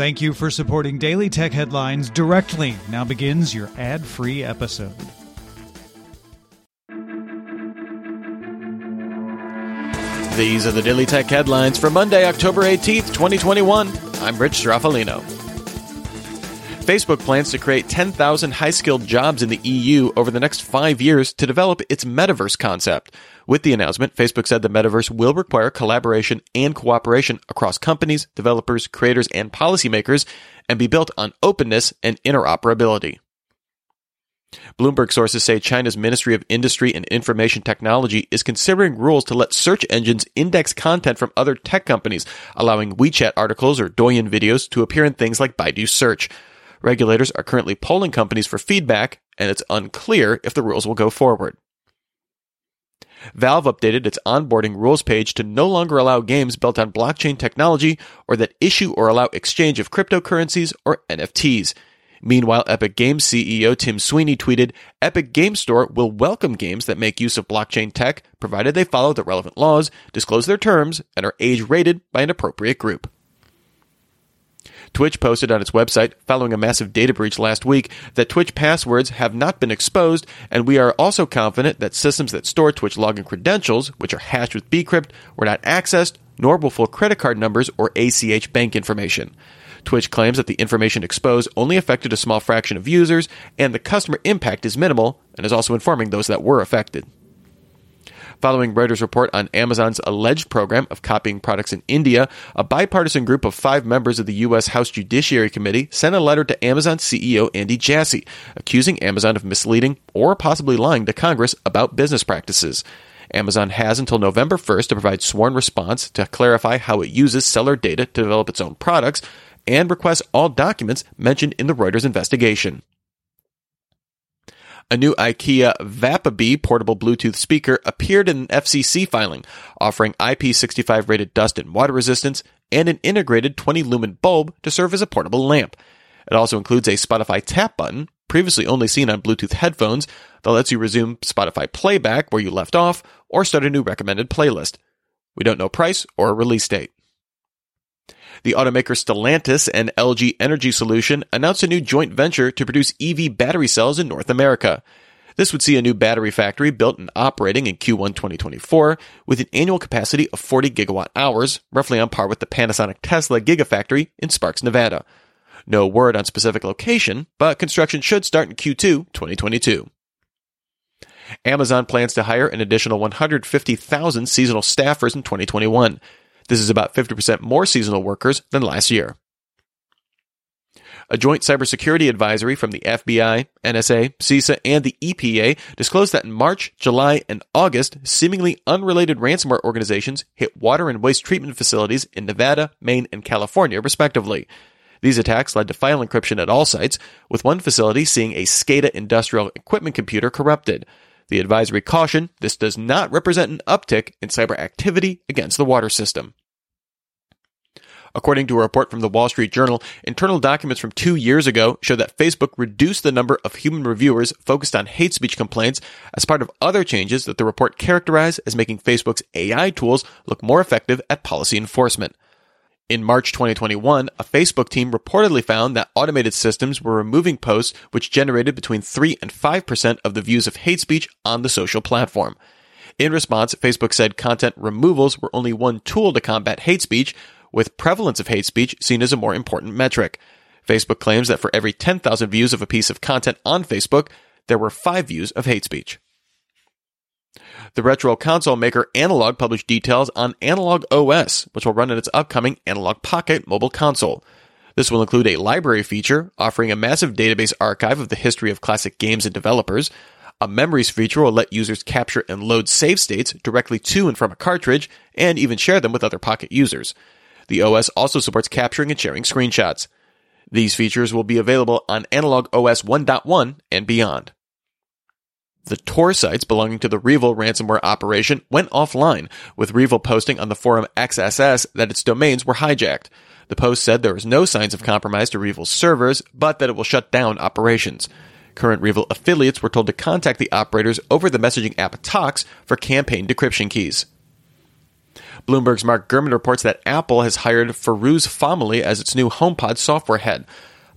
Thank you for supporting Daily Tech Headlines directly. Now begins your ad free episode. These are the Daily Tech headlines for Monday, October 18th, 2021. I'm Rich Stroffolino. Facebook plans to create 10,000 high skilled jobs in the EU over the next five years to develop its metaverse concept. With the announcement, Facebook said the metaverse will require collaboration and cooperation across companies, developers, creators, and policymakers and be built on openness and interoperability. Bloomberg sources say China's Ministry of Industry and Information Technology is considering rules to let search engines index content from other tech companies, allowing WeChat articles or Douyin videos to appear in things like Baidu search. Regulators are currently polling companies for feedback, and it's unclear if the rules will go forward. Valve updated its onboarding rules page to no longer allow games built on blockchain technology or that issue or allow exchange of cryptocurrencies or NFTs. Meanwhile, Epic Games CEO Tim Sweeney tweeted, Epic Game Store will welcome games that make use of blockchain tech, provided they follow the relevant laws, disclose their terms, and are age rated by an appropriate group. Twitch posted on its website, following a massive data breach last week, that Twitch passwords have not been exposed, and we are also confident that systems that store Twitch login credentials, which are hashed with bcrypt, were not accessed, nor will full credit card numbers or ACH bank information. Twitch claims that the information exposed only affected a small fraction of users, and the customer impact is minimal, and is also informing those that were affected. Following Reuters' report on Amazon's alleged program of copying products in India, a bipartisan group of five members of the U.S. House Judiciary Committee sent a letter to Amazon CEO Andy Jassy, accusing Amazon of misleading or possibly lying to Congress about business practices. Amazon has until November 1st to provide sworn response to clarify how it uses seller data to develop its own products and request all documents mentioned in the Reuters investigation. A new IKEA Vappeby portable Bluetooth speaker appeared in an FCC filing, offering IP65 rated dust and water resistance and an integrated 20 lumen bulb to serve as a portable lamp. It also includes a Spotify tap button, previously only seen on Bluetooth headphones, that lets you resume Spotify playback where you left off or start a new recommended playlist. We don't know price or release date. The automaker Stellantis and LG Energy Solution announced a new joint venture to produce EV battery cells in North America. This would see a new battery factory built and operating in Q1 2024 with an annual capacity of 40 gigawatt hours, roughly on par with the Panasonic Tesla Gigafactory in Sparks, Nevada. No word on specific location, but construction should start in Q2 2022. Amazon plans to hire an additional 150,000 seasonal staffers in 2021. This is about 50% more seasonal workers than last year. A joint cybersecurity advisory from the FBI, NSA, CISA, and the EPA disclosed that in March, July, and August, seemingly unrelated ransomware organizations hit water and waste treatment facilities in Nevada, Maine, and California, respectively. These attacks led to file encryption at all sites, with one facility seeing a SCADA industrial equipment computer corrupted. The advisory cautioned this does not represent an uptick in cyber activity against the water system. According to a report from the Wall Street Journal, internal documents from two years ago show that Facebook reduced the number of human reviewers focused on hate speech complaints as part of other changes that the report characterized as making Facebook's AI tools look more effective at policy enforcement. In March 2021, a Facebook team reportedly found that automated systems were removing posts which generated between 3 and 5% of the views of hate speech on the social platform. In response, Facebook said content removals were only one tool to combat hate speech, with prevalence of hate speech seen as a more important metric. Facebook claims that for every 10,000 views of a piece of content on Facebook, there were 5 views of hate speech. The retro console maker Analogue published details on Analogue OS, which will run in its upcoming Analogue Pocket mobile console. This will include a library feature offering a massive database archive of the history of classic games and developers. A memories feature will let users capture and load save states directly to and from a cartridge, and even share them with other Pocket users. The OS also supports capturing and sharing screenshots. These features will be available on Analogue OS 1.1 and beyond. The Tor sites belonging to the REvil ransomware operation went offline, with REvil posting on the forum XSS that its domains were hijacked. The post said there was no signs of compromise to REvil's servers, but that it will shut down operations. Current REvil affiliates were told to contact the operators over the messaging app Tox for campaign decryption keys. Bloomberg's Mark Gurman reports that Apple has hired Afrooz Family as its new HomePod software head.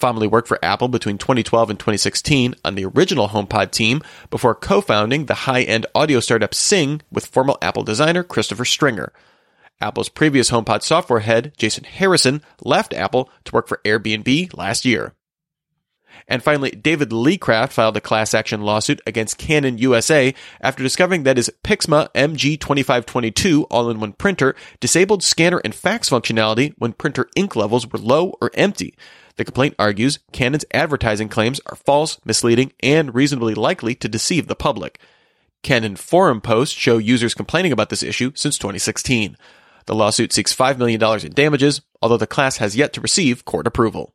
Family worked for Apple between 2012 and 2016 on the original HomePod team before co-founding the high-end audio startup Syng with former Apple designer Christopher Stringer. Apple's previous HomePod software head, Jason Harrison, left Apple to work for Airbnb last year. And finally, David Leacraft filed a class action lawsuit against Canon USA after discovering that his Pixma MG2522 all-in-one printer disabled scanner and fax functionality when printer ink levels were low or empty. The complaint argues Canon's advertising claims are false, misleading, and reasonably likely to deceive the public. Canon forum posts show users complaining about this issue since 2016. The lawsuit seeks $5 million in damages, although the class has yet to receive court approval.